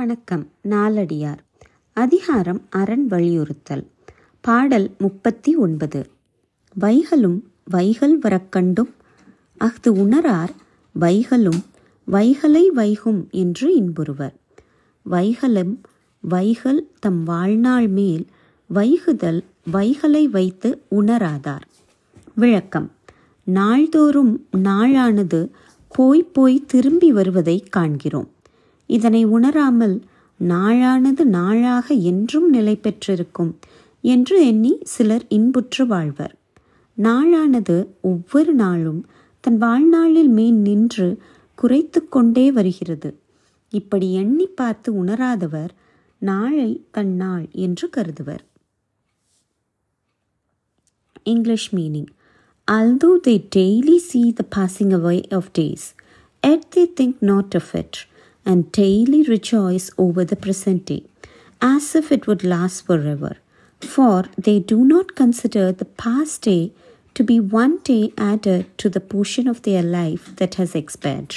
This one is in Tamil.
வணக்கம். நாலடியார் அதிகாரம் அரண் வலியுறுத்தல். பாடல் முப்பத்தி ஒன்பது. வைகலும் வைகல் வரக்கண்டும். அஃது உணரார் வைகலும் வைகலை வைகும் என்று இன்புறுவர். வைகலும் வைகல் தம் வாழ்நாள் மேல் வைகுதல் வைகலை வைத்து உணராதார். விளக்கம். நாள்தோறும் நாளானது போய் போய் திரும்பி வருவதை காண்கிறோம். இதனை உணராமல் நாளானது நாளாக என்றும் நிலை பெற்றிருக்கும் என்று எண்ணி சிலர் இன்புற்று வாழ்வர். நாளானது ஒவ்வொரு நாளும் தன் வாழ்நாளில் மேன் நின்று குறைத்து கொண்டே வருகிறது. இப்படி எண்ணி பார்த்து உணராதவர் நாளை தன் நாள் என்று கருதுவர். English meaning although they daily see the passing away of days yet they think not of it and daily rejoice over the present day, as if it would last forever. For they do not consider the past day to be one day added to the portion of their life that has expired.